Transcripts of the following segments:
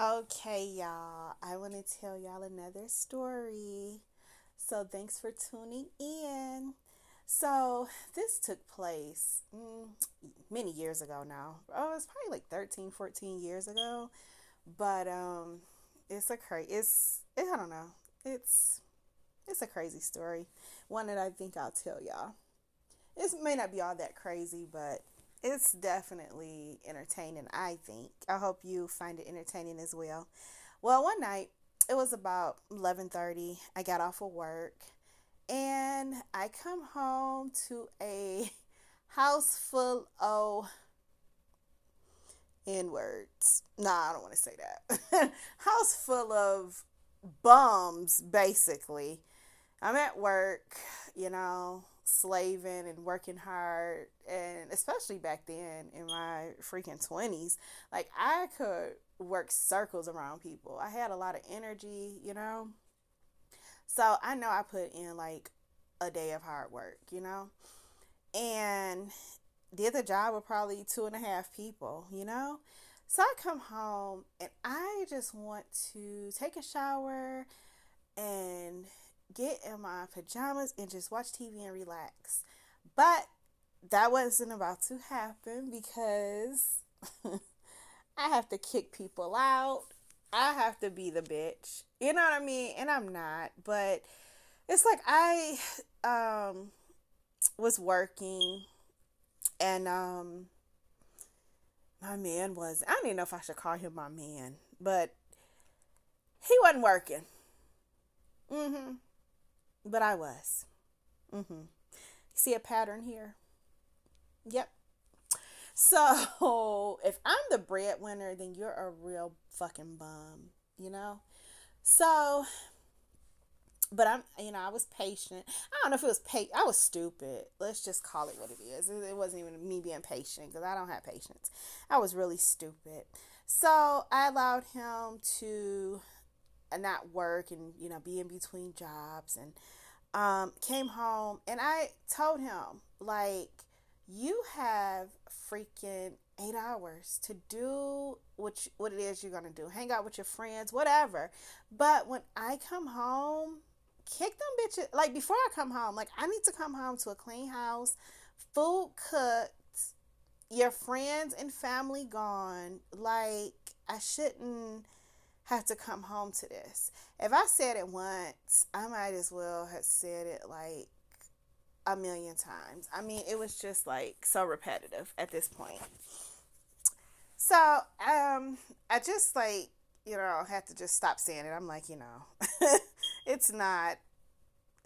Okay, y'all, I want to tell y'all another story. So, thanks for tuning in. So, this took place mm, many years ago now. Oh, it's probably like 13, 14 years ago. But um it's a crazy it's it, I don't know. It's it's a crazy story. One that I think I'll tell y'all. It may not be all that crazy, but it's definitely entertaining, I think. I hope you find it entertaining as well. Well, one night, it was about 11:30. I got off of work and I come home to a house full of N words. Nah, I don't want to say that. house full of bums, basically. I'm at work, you know, slaving and working hard and especially back then in my freaking 20s like i could work circles around people. I had a lot of energy you know? So i know i put in like a day of hard work you know? And did the job with probably two and a half people you know? So i come home and i just want to take a shower and get in my pajamas and just watch TV and relax. But that wasn't about to happen because I have to kick people out. I have to be the bitch. You know what I mean? And I'm not, but it's like I um was working and um my man was I don't even know if I should call him my man, but he wasn't working. Mhm. But I was. Mm-hmm. See a pattern here? Yep. So if I'm the breadwinner, then you're a real fucking bum, you know? So, but I'm, you know, I was patient. I don't know if it was patient. I was stupid. Let's just call it what it is. It wasn't even me being patient because I don't have patience. I was really stupid. So I allowed him to and not work and you know be in between jobs and um, came home and I told him like you have freaking eight hours to do what you, what it is you're gonna do hang out with your friends whatever. But when I come home kick them bitches like before I come home like I need to come home to a clean house food cooked your friends and family gone like I shouldn't have to come home to this. If I said it once, I might as well have said it like a million times. I mean, it was just like so repetitive at this point. So, um, I just like, you know, had to just stop saying it. I'm like, you know, it's not,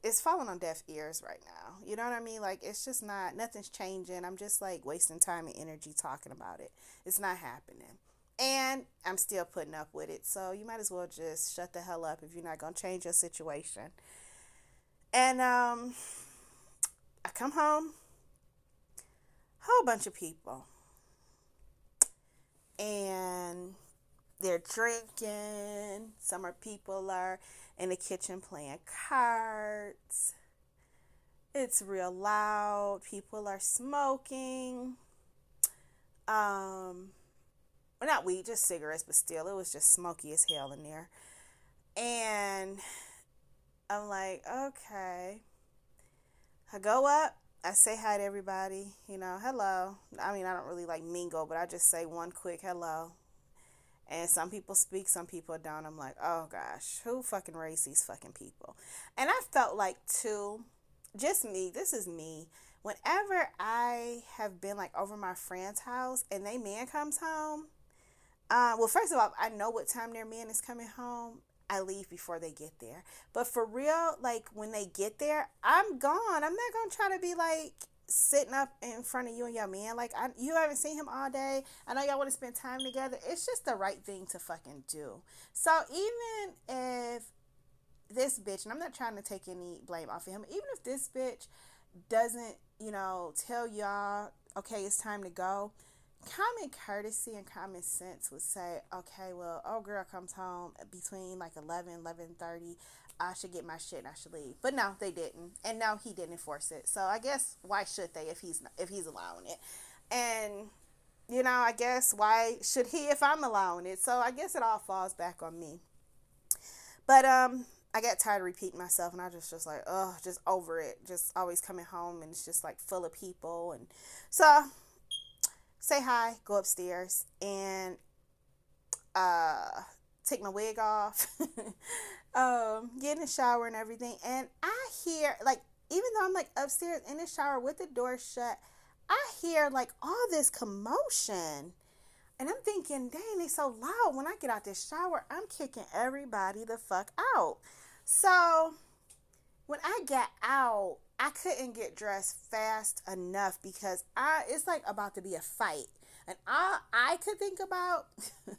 it's falling on deaf ears right now. You know what I mean? Like, it's just not, nothing's changing. I'm just like wasting time and energy talking about it. It's not happening and I'm still putting up with it. So you might as well just shut the hell up if you're not gonna change your situation. And um, I come home, whole bunch of people, and they're drinking. Some are people are in the kitchen playing cards. It's real loud. People are smoking. Um, well, not weed, just cigarettes, but still, it was just smoky as hell in there. And I'm like, okay. I go up, I say hi to everybody, you know, hello. I mean, I don't really like mingle, but I just say one quick hello. And some people speak, some people don't. I'm like, oh gosh, who fucking raised these fucking people? And I felt like, too, just me, this is me. Whenever I have been like over my friend's house and they man comes home, uh, well, first of all, I know what time their man is coming home. I leave before they get there. But for real, like when they get there, I'm gone. I'm not gonna try to be like sitting up in front of you and your man. Like I, you haven't seen him all day. I know y'all want to spend time together. It's just the right thing to fucking do. So even if this bitch, and I'm not trying to take any blame off of him, even if this bitch doesn't, you know, tell y'all, okay, it's time to go common courtesy and common sense would say, okay, well, oh girl comes home between like 11, 11.30. I should get my shit and I should leave. But no, they didn't. And no, he didn't enforce it. So I guess why should they if he's if he's allowing it? And you know, I guess why should he if I'm allowing it? So I guess it all falls back on me. But um I got tired of repeating myself and I just just like, oh, just over it. Just always coming home and it's just like full of people and so say hi, go upstairs and uh take my wig off, um, get in the shower and everything. And I hear like even though I'm like upstairs in the shower with the door shut, I hear like all this commotion. And I'm thinking, dang, they so loud. When I get out this shower, I'm kicking everybody the fuck out. So when I got out, I couldn't get dressed fast enough because I it's like about to be a fight. And all I could think about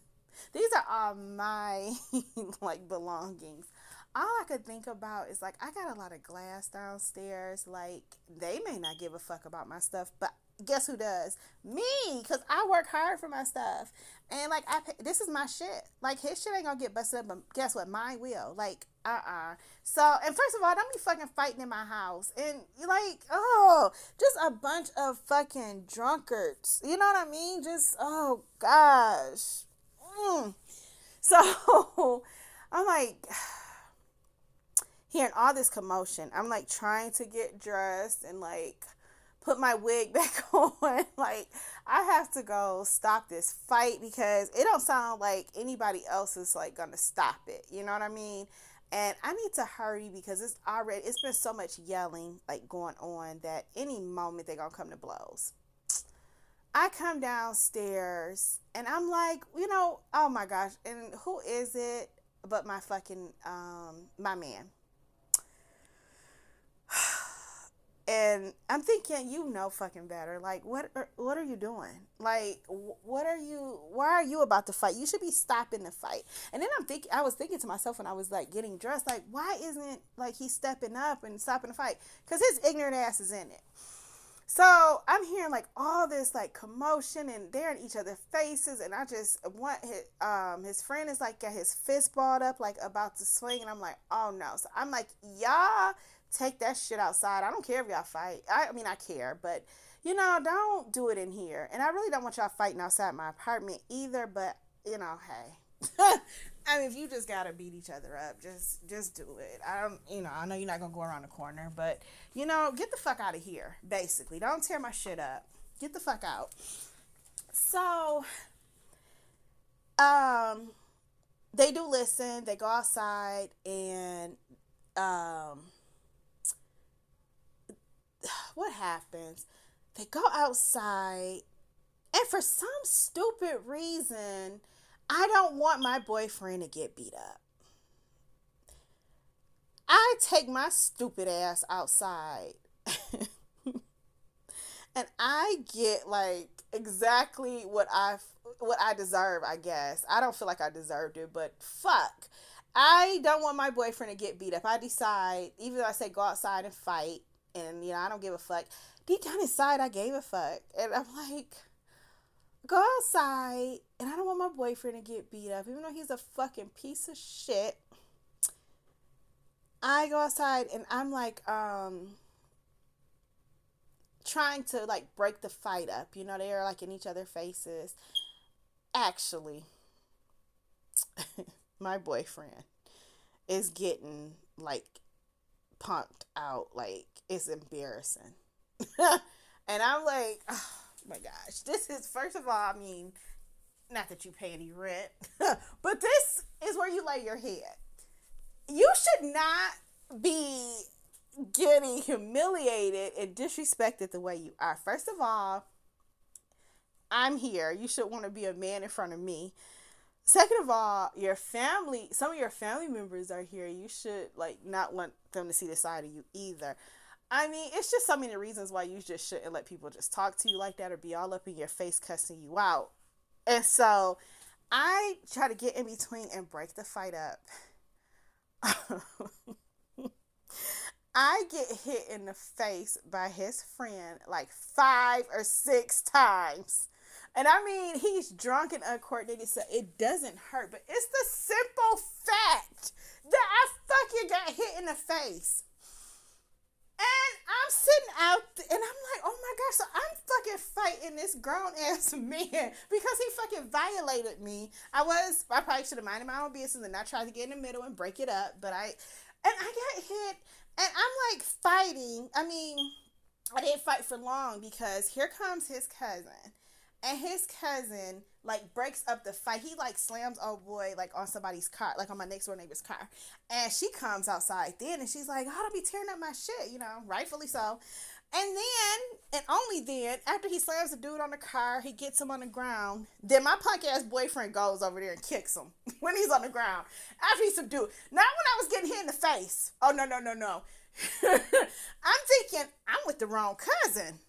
these are all my like belongings. All I could think about is like I got a lot of glass downstairs. Like they may not give a fuck about my stuff, but guess who does? Me, cause I work hard for my stuff, and like I, this is my shit. Like his shit ain't gonna get busted up, but guess what? Mine will. Like uh-uh. uh So and first of all, don't be fucking fighting in my house, and like oh, just a bunch of fucking drunkards. You know what I mean? Just oh gosh. Mm. So I'm like hearing all this commotion. I'm like trying to get dressed and like put my wig back on. like I have to go stop this fight because it don't sound like anybody else is like gonna stop it. You know what I mean? And I need to hurry because it's already it's been so much yelling like going on that any moment they're gonna come to blows. I come downstairs and I'm like, you know, oh my gosh, and who is it but my fucking um my man? And I'm thinking, you know, fucking better. Like, what are, what are you doing? Like, what are you? Why are you about to fight? You should be stopping the fight. And then I'm thinking, I was thinking to myself when I was like getting dressed, like, why isn't like he stepping up and stopping the fight? Because his ignorant ass is in it. So I'm hearing like all this like commotion and they're in each other's faces, and I just want his um his friend is like got his fist balled up like about to swing, and I'm like, oh no. So I'm like, y'all take that shit outside. I don't care if y'all fight. I, I mean, I care, but you know, don't do it in here. And I really don't want y'all fighting outside my apartment either. But you know, hey. I mean, if you just gotta beat each other up, just just do it. I don't, you know, I know you're not gonna go around the corner, but you know, get the fuck out of here. Basically, don't tear my shit up. Get the fuck out. So, um, they do listen. They go outside and um what happens? They go outside, and for some stupid reason, I don't want my boyfriend to get beat up. I take my stupid ass outside. and I get like exactly what I what I deserve, I guess. I don't feel like I deserved it, but fuck. I don't want my boyfriend to get beat up. I decide, even though I say go outside and fight, and you know I don't give a fuck. Deep down inside, I gave a fuck, and I'm like, go outside, and I don't want my boyfriend to get beat up, even though he's a fucking piece of shit. I go outside, and I'm like, um, trying to like break the fight up. You know, they're like in each other's faces. Actually, my boyfriend is getting like punked out like it's embarrassing. and I'm like, oh my gosh, this is first of all, I mean, not that you pay any rent, but this is where you lay your head. You should not be getting humiliated and disrespected the way you are. First of all, I'm here. You should want to be a man in front of me. Second of all, your family, some of your family members are here. You should like not want them to see the side of you either. I mean, it's just so many reasons why you just shouldn't let people just talk to you like that or be all up in your face cussing you out. And so I try to get in between and break the fight up. I get hit in the face by his friend like five or six times. And I mean, he's drunk and uncoordinated, so it doesn't hurt. But it's the simple fact that I fucking got hit in the face. And I'm sitting out th- and I'm like, oh my gosh, so I'm fucking fighting this grown ass man because he fucking violated me. I was, I probably should have minded my own business and not tried to get in the middle and break it up, but I, and I got hit and I'm like fighting. I mean, I didn't fight for long because here comes his cousin and his cousin like breaks up the fight. He like slams old boy like on somebody's car, like on my next door neighbor's car. And she comes outside then and she's like, "Oh, don't be tearing up my shit," you know, rightfully so. And then, and only then, after he slams the dude on the car, he gets him on the ground. Then my punk ass boyfriend goes over there and kicks him when he's on the ground. After he's subdued. Not when I was getting hit in the face. Oh, no, no, no, no. I'm thinking, I'm with the wrong cousin.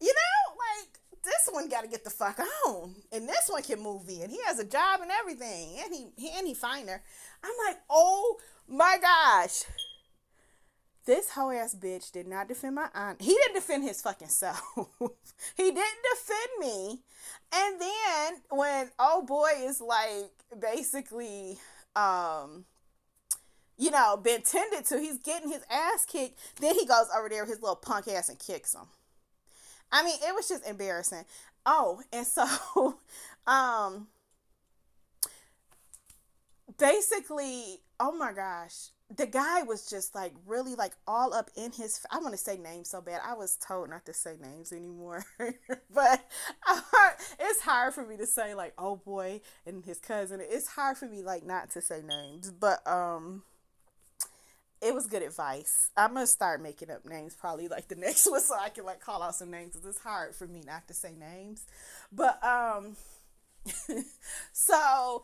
You know, like, this one got to get the fuck on, and this one can move in. He has a job and everything, and he, he and he finer. I'm like, oh my gosh, this hoe ass bitch did not defend my aunt. He didn't defend his fucking self. he didn't defend me. And then when oh boy is like basically um you know, been tended to, he's getting his ass kicked. Then he goes over there with his little punk ass and kicks him. I mean, it was just embarrassing. Oh, and so um basically, oh my gosh, the guy was just like really like all up in his I want to say names so bad. I was told not to say names anymore. but it's hard for me to say like oh boy and his cousin. It's hard for me like not to say names. But um it was good advice. I'm gonna start making up names probably like the next one so I can like call out some names because it's hard for me not to say names. But um, so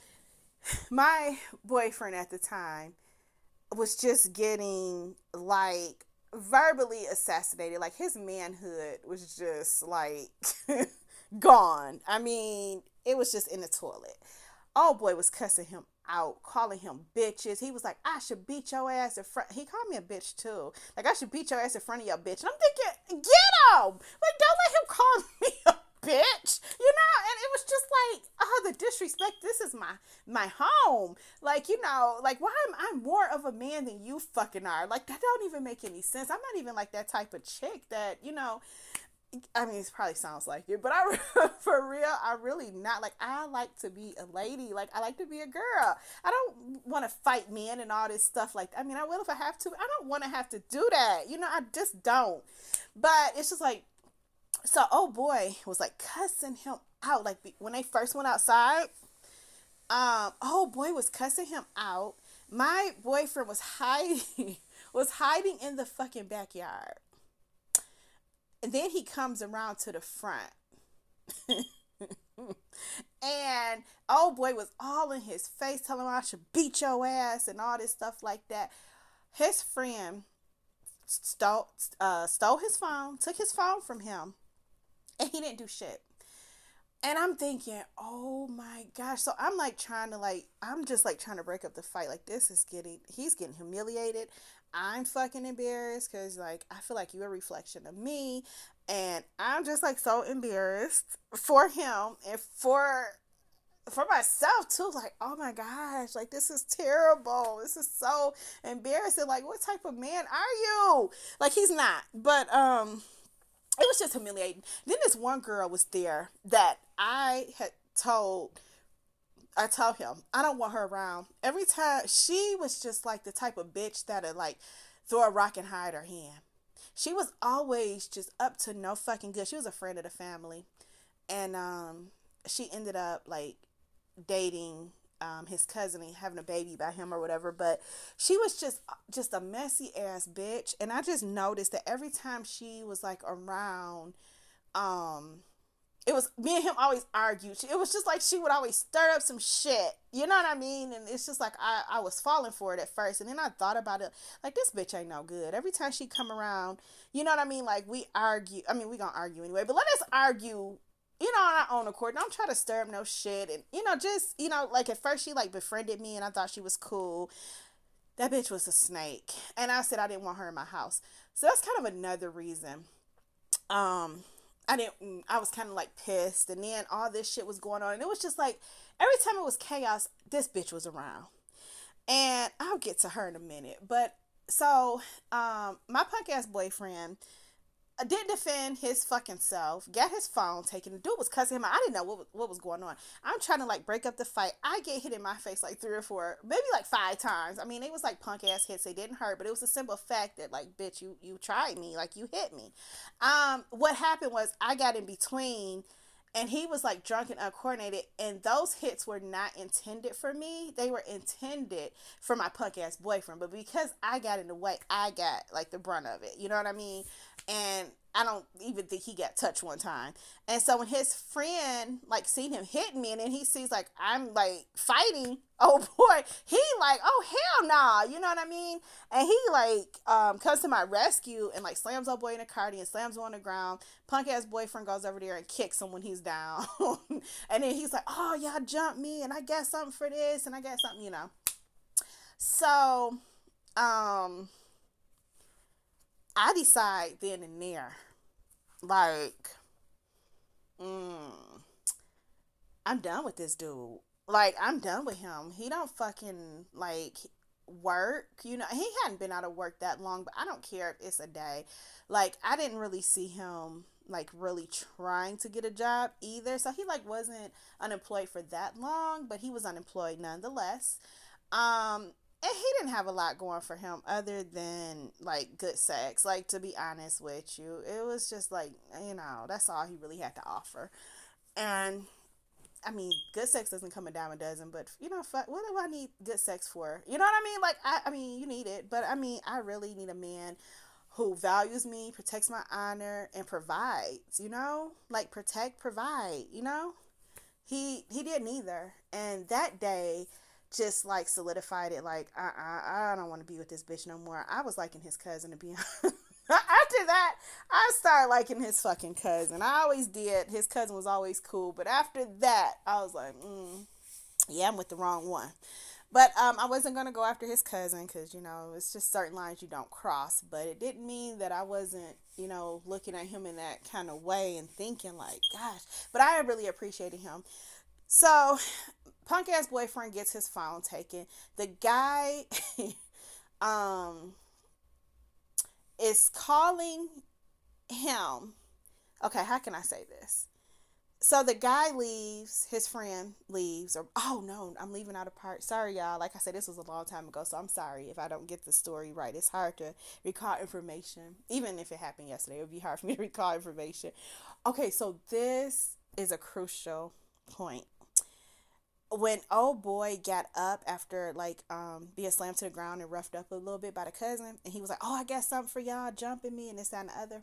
my boyfriend at the time was just getting like verbally assassinated. Like his manhood was just like gone. I mean, it was just in the toilet. Oh boy was cussing him out, calling him bitches. He was like, I should beat your ass in front. He called me a bitch too. Like, I should beat your ass in front of your bitch. And I'm thinking, get him! Like, don't let him call me a bitch. You know? And it was just like, oh, the disrespect. This is my my home. Like, you know, like why am I more of a man than you fucking are? Like, that don't even make any sense. I'm not even like that type of chick that, you know, I mean, it probably sounds like it, but I, for real, I really not like. I like to be a lady. Like I like to be a girl. I don't want to fight men and all this stuff. Like I mean, I will if I have to. I don't want to have to do that. You know, I just don't. But it's just like, so oh boy was like cussing him out. Like when they first went outside, um, oh boy was cussing him out. My boyfriend was hiding, was hiding in the fucking backyard and then he comes around to the front. and old boy was all in his face, telling him I should beat your ass and all this stuff like that. His friend stole uh, stole his phone, took his phone from him, and he didn't do shit. And I'm thinking, oh my gosh. So I'm like trying to like I'm just like trying to break up the fight. Like this is getting he's getting humiliated. I'm fucking embarrassed because like I feel like you're a reflection of me, and I'm just like so embarrassed for him and for for myself too. Like oh my gosh, like this is terrible. This is so embarrassing. Like what type of man are you? Like he's not, but um. It was just humiliating. Then this one girl was there that I had told I told him I don't want her around. Every time she was just like the type of bitch that'd like throw a rock and hide her hand. She was always just up to no fucking good. She was a friend of the family, and um, she ended up like dating um, his cousin and having a baby by him or whatever. But she was just just a messy ass bitch, and I just noticed that every time she was like around, um, it was me and him always argued. It was just like she would always stir up some shit. You know what I mean? And it's just like I, I was falling for it at first. And then I thought about it like this bitch ain't no good. Every time she come around, you know what I mean? Like we argue. I mean, we gonna argue anyway, but let us argue, you know, on our own accord. Don't try to stir up no shit. And, you know, just, you know, like at first she like befriended me and I thought she was cool. That bitch was a snake. And I said I didn't want her in my house. So that's kind of another reason. Um, I didn't, mm, I was kind of like pissed. And then all this shit was going on. And it was just like, every time it was chaos, this bitch was around. And I'll get to her in a minute. But so um, my punk ass boyfriend didn't defend his fucking self. Got his phone taken. The dude was cussing him. I didn't know what what was going on. I'm trying to like break up the fight. I get hit in my face like three or four, maybe like five times. I mean, it was like punk ass hits. They didn't hurt, but it was a simple fact that like, bitch, you you tried me, like you hit me. Um, what happened was I got in between and he was like drunk and uncoordinated and those hits were not intended for me. They were intended for my punk ass boyfriend but because i got in the way i got like the brunt of it. You know what i mean? And I don't even think he got touched one time. And so when his friend like seen him hitting me and then he sees like I'm like fighting, oh boy, he like, oh hell nah, you know what I mean? And he like um comes to my rescue and like slams old boy in a car and slams him on the ground. Punk ass boyfriend goes over there and kicks him when he's down. and then he's like, Oh, y'all jumped me and I got something for this and I got something, you know. So um I decide then and there, like, mm, I'm done with this dude. Like, I'm done with him. He don't fucking like work. You know, he hadn't been out of work that long, but I don't care if it's a day. Like, I didn't really see him like really trying to get a job either. So he like wasn't unemployed for that long, but he was unemployed nonetheless. Um and he didn't have a lot going for him other than like good sex. Like to be honest with you it was just like you know that's all he really had to offer. And i mean good sex doesn't come a dime a dozen but you know fuck, what do i need good sex for? You know what i mean? Like I, I mean you need it. But i mean i really need a man who values me protects my honor and provides you know? Like protect provide you know? He he didn't either. and that day just like solidified it like uh uh I don't want to be with this bitch no more. I was liking his cousin to be honest. after that, I started liking his fucking cousin. I always did. His cousin was always cool, but after that, I was like, mm, yeah, I'm with the wrong one. But um, I wasn't gonna go after his cousin because you know it's just certain lines you don't cross. But it didn't mean that I wasn't, you know, looking at him in that kind of way and thinking like, gosh. But I really appreciated him. So punk ass boyfriend gets his phone taken. The guy um is calling him. Okay, how can I say this? So the guy leaves, his friend leaves, or oh no, I'm leaving out a part. Sorry, y'all. Like I said, this was a long time ago, so I'm sorry if I don't get the story right. It's hard to recall information. Even if it happened yesterday, it would be hard for me to recall information. Okay, so this is a crucial point when old boy got up after like um being slammed to the ground and roughed up a little bit by the cousin and he was like oh i got something for y'all jumping me and this that, and the other.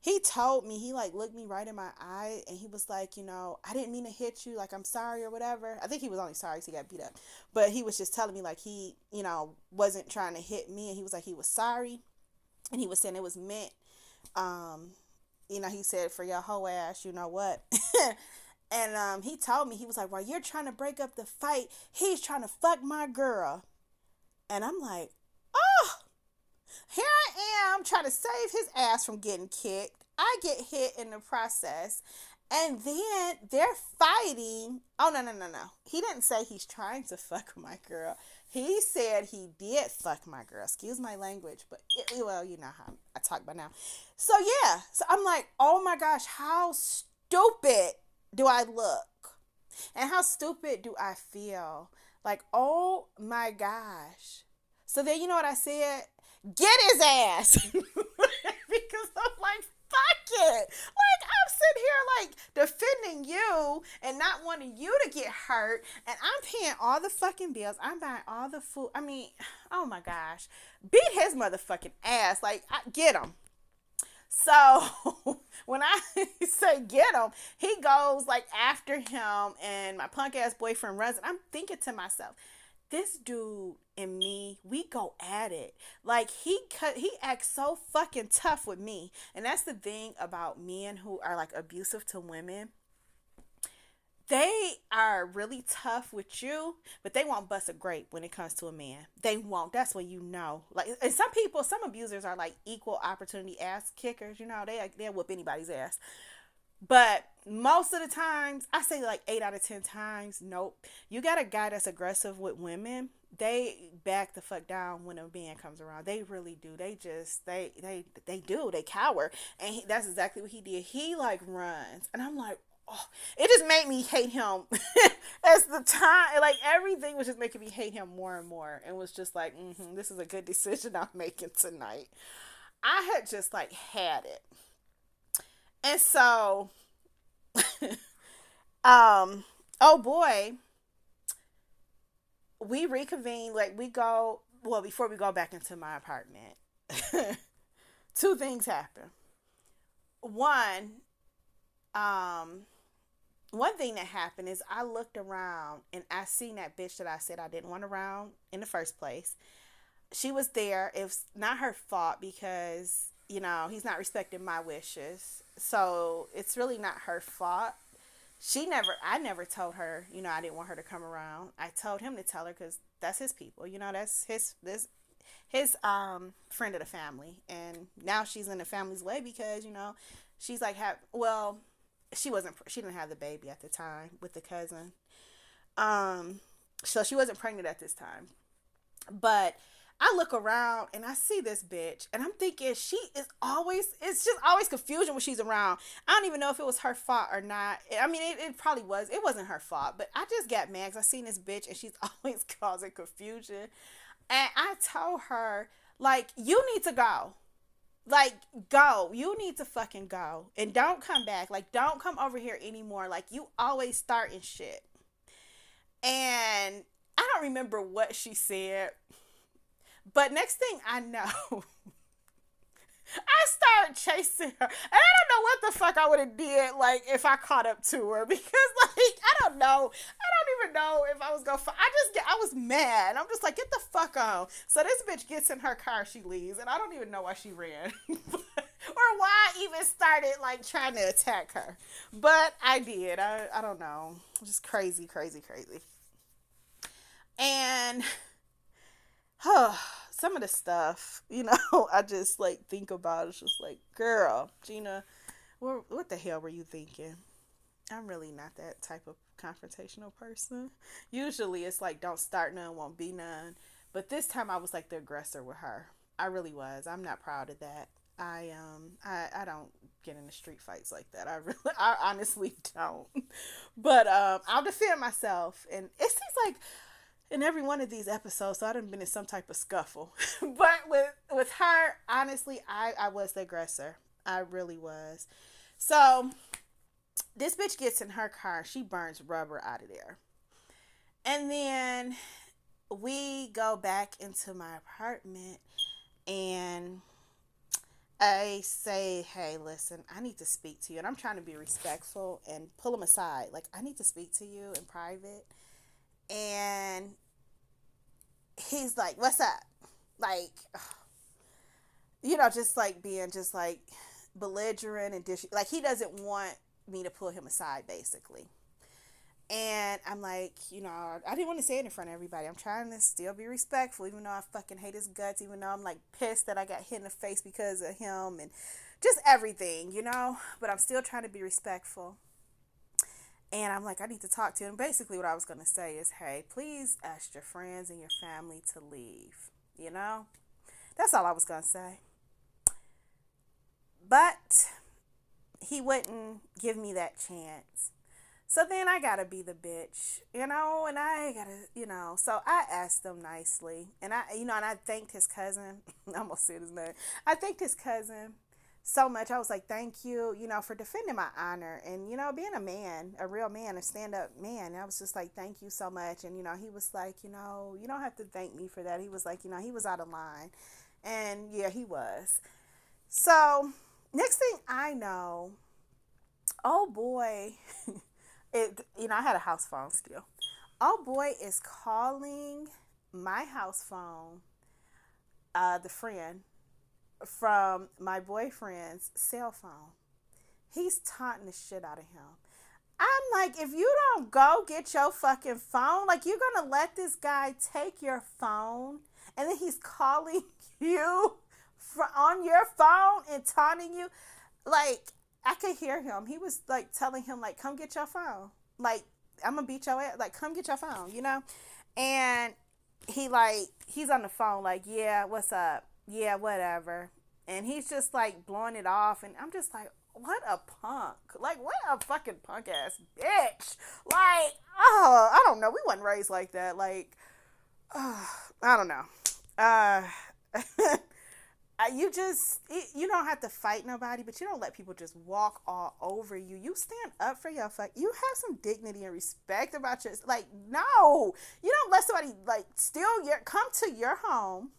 He told me he like looked me right in my eye and he was like you know i didn't mean to hit you like i'm sorry or whatever. I think he was only sorry because he got beat up. But he was just telling me like he you know wasn't trying to hit me and he was like he was sorry and he was saying it was meant um you know he said for your whole ass you know what And um, he told me, he was like, while you're trying to break up the fight, he's trying to fuck my girl. And I'm like, oh, here I am trying to save his ass from getting kicked. I get hit in the process. And then they're fighting. Oh, no, no, no, no. He didn't say he's trying to fuck my girl. He said he did fuck my girl. Excuse my language, but it, well, you know how I talk by now. So, yeah. So I'm like, oh my gosh, how stupid do I look? And how stupid do I feel? Like, oh my gosh. So then you know what I said? Get his ass. because I'm like, fuck it. Like I'm sitting here like defending you and not wanting you to get hurt. And I'm paying all the fucking bills. I'm buying all the food. I mean, oh my gosh. Beat his motherfucking ass. Like, I, get him. So when I say get him, he goes like after him, and my punk ass boyfriend runs. And I'm thinking to myself, this dude and me, we go at it. Like he cut, he acts so fucking tough with me, and that's the thing about men who are like abusive to women they are really tough with you, but they won't bust a grape when it comes to a man. They won't. That's when you know. Like, and some people, some abusers are like equal opportunity ass kickers. You know, they they'll whoop anybody's ass. But most of the times, I say like eight out of ten times, nope. You got a guy that's aggressive with women. They back the fuck down when a man comes around. They really do. They just they they they do. They cower, and he, that's exactly what he did. He like runs, and I'm like, oh, it just made me hate him. As the time like everything was just making me hate him more and more and was just like mm-hmm, this is a good decision i'm making tonight. I had just like had it. And so um oh boy. We reconvene like we go well before we go back into my apartment two things happen one um one thing that happened is I looked around and I seen that bitch that I said I didn't want around in the first place. She was there. It was not her fault because, you know, he's not respecting my wishes. So it's really not her fault. She never, I never told her, you know, I didn't want her to come around. I told him to tell her because that's his people, you know, that's his, this, his um friend of the family. And now she's in the family's way because, you know, she's like, have, well, she wasn't she didn't have the baby at the time with the cousin um so she wasn't pregnant at this time but I look around and I see this bitch and I'm thinking she is always it's just always confusion when she's around. I don't even know if it was her fault or not. I mean it, it probably was. It wasn't her fault, but I just got mad because I seen this bitch and she's always causing confusion. And I told her, like, you need to go. Like, go. You need to fucking go. And don't come back. Like, don't come over here anymore. Like, you always starting shit. And I don't remember what she said. But next thing I know, I started chasing her. And I don't know what the fuck I would have did like if I caught up to her because like I don't know. Know if I was gonna I just get I was mad. I'm just like get the fuck on. So this bitch gets in her car, she leaves, and I don't even know why she ran. or why I even started like trying to attack her. But I did. I I don't know. Just crazy, crazy, crazy. And huh some of the stuff, you know, I just like think about it's just like, girl, Gina, what what the hell were you thinking? I'm really not that type of confrontational person. Usually it's like don't start none, won't be none. But this time I was like the aggressor with her. I really was. I'm not proud of that. I um I, I don't get into street fights like that. I really I honestly don't. But um I'll defend myself and it seems like in every one of these episodes, so I done been in some type of scuffle. but with with her, honestly, I I was the aggressor. I really was. So this bitch gets in her car. She burns rubber out of there, and then we go back into my apartment, and I say, "Hey, listen, I need to speak to you." And I'm trying to be respectful and pull him aside. Like I need to speak to you in private and he's like, "What's up?" Like, you know, just like being just like belligerent and dish. Like he doesn't want me to pull him aside, basically. And I'm like, you know, I didn't want to say it in front of everybody. I'm trying to still be respectful, even though I fucking hate his guts, even though I'm like pissed that I got hit in the face because of him and just everything, you know. But I'm still trying to be respectful. And I'm like, I need to talk to him. Basically, what I was going to say is, hey, please ask your friends and your family to leave. You know? That's all I was going to say. But he wouldn't give me that chance. So then I gotta be the bitch, you know, and I gotta, you know. So I asked them nicely, and I, you know, and I thanked his cousin. I almost said his name. I thanked his cousin so much. I was like, thank you, you know, for defending my honor and, you know, being a man, a real man, a stand up man. And I was just like, thank you so much. And, you know, he was like, you know, you don't have to thank me for that. He was like, you know, he was out of line. And yeah, he was. So, next thing I know, oh boy, it, you know, I had a house phone still. Oh boy is calling my house phone, uh, the friend from my boyfriend's cell phone. He's taunting the shit out of him. I'm like, if you don't go get your fucking phone, like you're gonna let this guy take your phone and then he's calling you on your phone and taunting you. Like, I could hear him. He was like telling him like, "Come get your phone." Like, I'm gonna beat your ass. Like, come get your phone. You know, and he like he's on the phone like, "Yeah, what's up? Yeah, whatever." And he's just like blowing it off, and I'm just like, what a punk. Like, what a fucking punk ass bitch. Like, oh, I don't know. We wasn't raised like that. Like, uh, I don't know. Uh, Uh, you just, you don't have to fight nobody, but you don't let people just walk all over you. You stand up for your fuck. You have some dignity and respect about your, like, no. You don't let somebody, like, steal your, come to your home.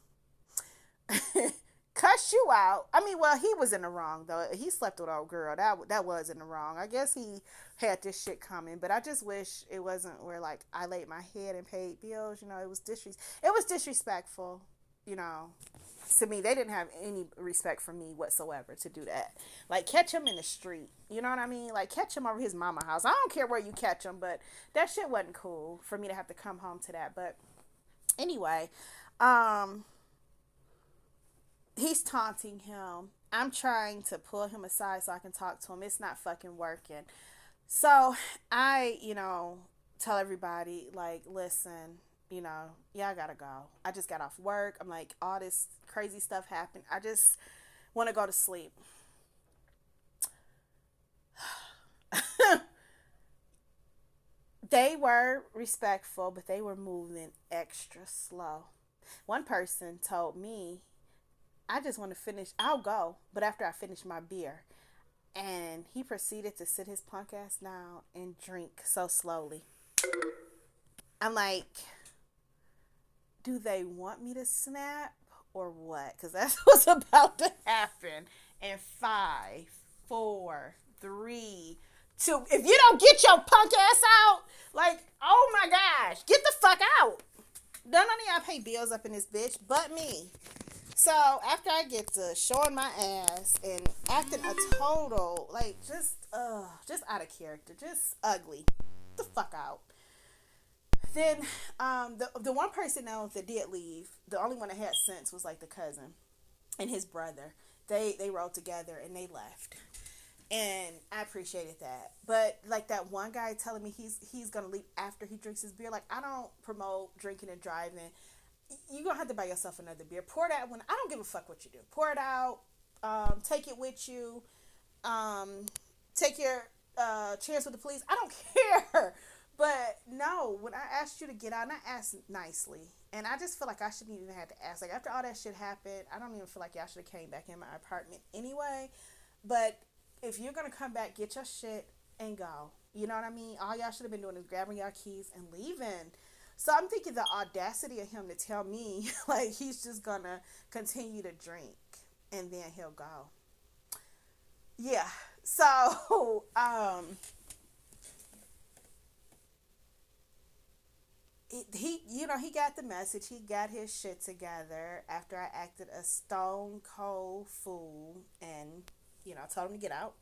cuss you out. I mean, well, he was in the wrong though. He slept with old girl. That that was in the wrong. I guess he had this shit coming, but I just wish it wasn't where like I laid my head and paid bills. You know, it was disres it was disrespectful. You know, to me, they didn't have any respect for me whatsoever to do that. Like catch him in the street. You know what I mean? Like catch him over his mama house. I don't care where you catch him, but that shit wasn't cool for me to have to come home to that. But anyway, um he's taunting him. I'm trying to pull him aside so I can talk to him. It's not fucking working. So I, you know, tell everybody, like, listen, you know, yeah, I gotta go. I just got off work. I'm like, all this crazy stuff happened. I just want to go to sleep. they were respectful, but they were moving extra slow. One person told me I just want to finish. I'll go, but after I finish my beer. And he proceeded to sit his punk ass down and drink so slowly. I'm like, do they want me to snap or what? Because that's what's about to happen. And five, four, three, two. If you don't get your punk ass out, like, oh my gosh, get the fuck out. None of y'all pay bills up in this bitch but me. So after I get to showing my ass and acting a total like just uh just out of character, just ugly, the fuck out. Then um the the one person now that did leave, the only one that had sense was like the cousin and his brother. They they rode together and they left. And I appreciated that. But like that one guy telling me he's he's gonna leave after he drinks his beer, like I don't promote drinking and driving you're gonna have to buy yourself another beer. Pour that one. I don't give a fuck what you do. Pour it out. Um, take it with you. Um, take your uh, chance with the police. I don't care. But no, when I asked you to get out, and I asked nicely, and I just feel like I shouldn't even have to ask. Like after all that shit happened, I don't even feel like y'all should have came back in my apartment anyway. But if you're gonna come back, get your shit and go. You know what I mean? All y'all should have been doing is grabbing your keys and leaving. So I'm thinking the audacity of him to tell me like he's just gonna continue to drink and then he'll go. Yeah. So um he you know he got the message he got his shit together after i acted a stone cold fool and you know told him to get out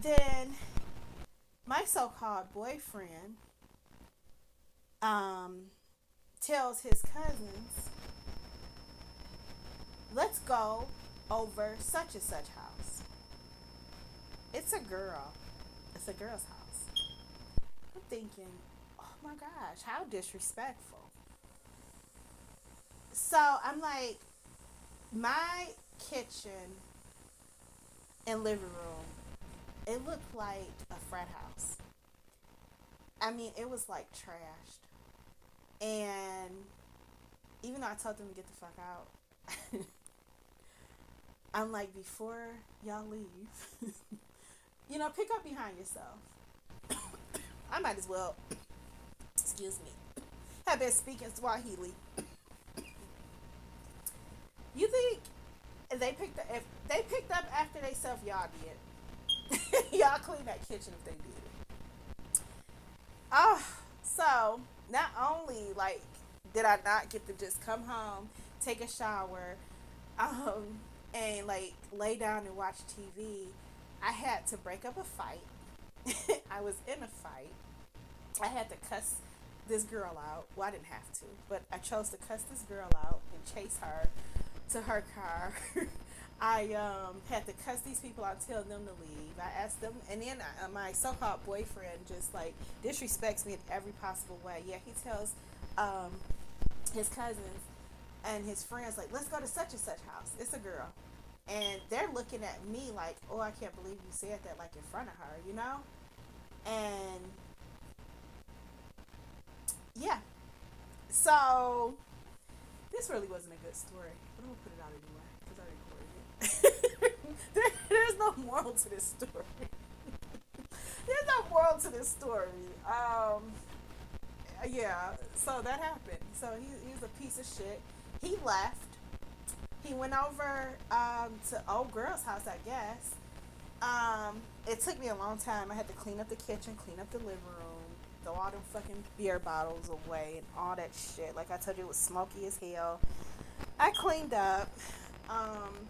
then my so-called boyfriend um, tells his cousins, let's go over such and such house. It's a girl. It's a girl's house. I'm thinking, my gosh, how disrespectful. So I'm like, my kitchen and living room, it looked like a frat house. I mean, it was like trashed. And even though I told them to get the fuck out, I'm like, before y'all leave, you know, pick up behind yourself. I might as well, excuse me, have been speaking Swahili. You think they picked up, if they picked up after they self, y'all did. y'all clean that kitchen if they did. Oh, so not only like did I not get to just come home, take a shower, um, and like lay down and watch TV, I had to break up a fight. I was in a fight. I had to cuss this girl out. Well, I didn't have to, but I chose to cuss this girl out and chase her to her car. I um, had to cuss these people out, tell them to leave. I asked them, and then uh, my so-called boyfriend just like disrespects me in every possible way. Yeah, he tells um, his cousins and his friends like, "Let's go to such and such house. It's a girl," and they're looking at me like, "Oh, I can't believe you said that like in front of her," you know? And yeah, so this really wasn't a good story, but I'm gonna put it out anyway because I recorded it. there, there's no moral to this story. there's no moral to this story. Um, yeah, so that happened. So he, he's a piece of shit. He left. He went over um, to old girl's house, I guess. Um, it took me a long time. I had to clean up the kitchen, clean up the living room, throw all them fucking beer bottles away, and all that shit. Like I told you, it was smoky as hell. I cleaned up. Um,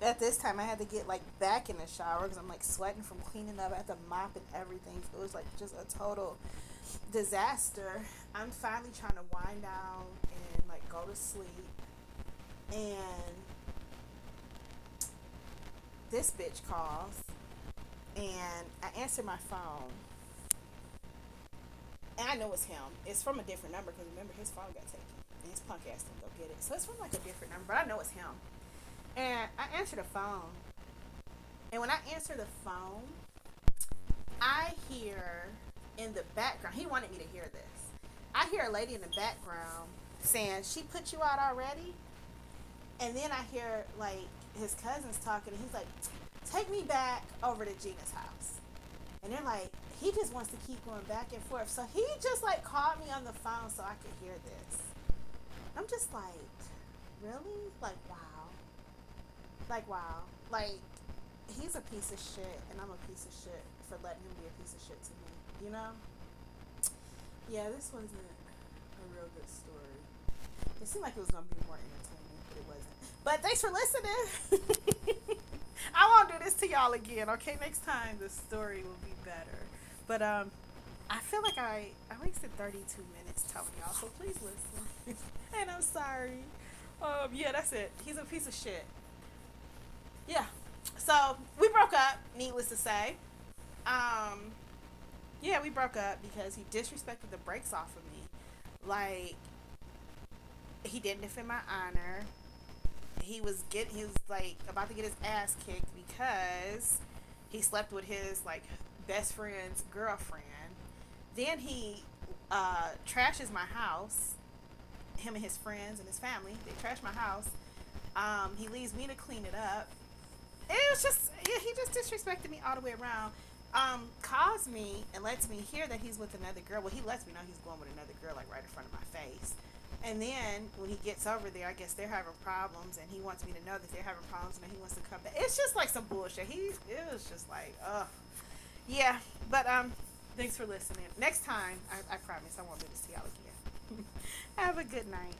at this time, I had to get like back in the shower because I'm like sweating from cleaning up. I had to mop and everything. It was like just a total disaster. I'm finally trying to wind down and like go to sleep. And this bitch calls and I answer my phone. And I know it's him. It's from a different number because remember his phone got taken. And his punk ass didn't go get it. So it's from like a different number, but I know it's him. And I answer the phone. And when I answer the phone, I hear in the background, he wanted me to hear this. I hear a lady in the background saying, She put you out already? And then I hear like his cousins talking, and he's like, Take me back over to Gina's house. And they're like, He just wants to keep going back and forth. So he just like called me on the phone so I could hear this. I'm just like, Really? Like, wow. Like, wow. Like, he's a piece of shit, and I'm a piece of shit for letting him be a piece of shit to me. You know? Yeah, this wasn't a real good story. It seemed like it was gonna be more entertaining, but it wasn't. But thanks for listening. I won't do this to y'all again, okay? Next time the story will be better. But um I feel like I, I wasted 32 minutes telling y'all, so please listen. and I'm sorry. Um, yeah, that's it. He's a piece of shit. Yeah. So we broke up, needless to say. Um, yeah, we broke up because he disrespected the brakes off of me. Like he didn't defend my honor. He was get he was like about to get his ass kicked because he slept with his like best friend's girlfriend. Then he uh, trashes my house. Him and his friends and his family they trash my house. Um, he leaves me to clean it up. It was just yeah, he just disrespected me all the way around um, calls me and lets me hear that he's with another girl. Well, he lets me know he's going with another girl, like right in front of my face. And then when he gets over there, I guess they're having problems, and he wants me to know that they're having problems, and he wants to come back. It's just like some bullshit. He it was just like, ugh, yeah. But um, thanks for listening. Next time, I, I promise I won't do this to y'all again. Have a good night.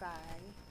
Bye.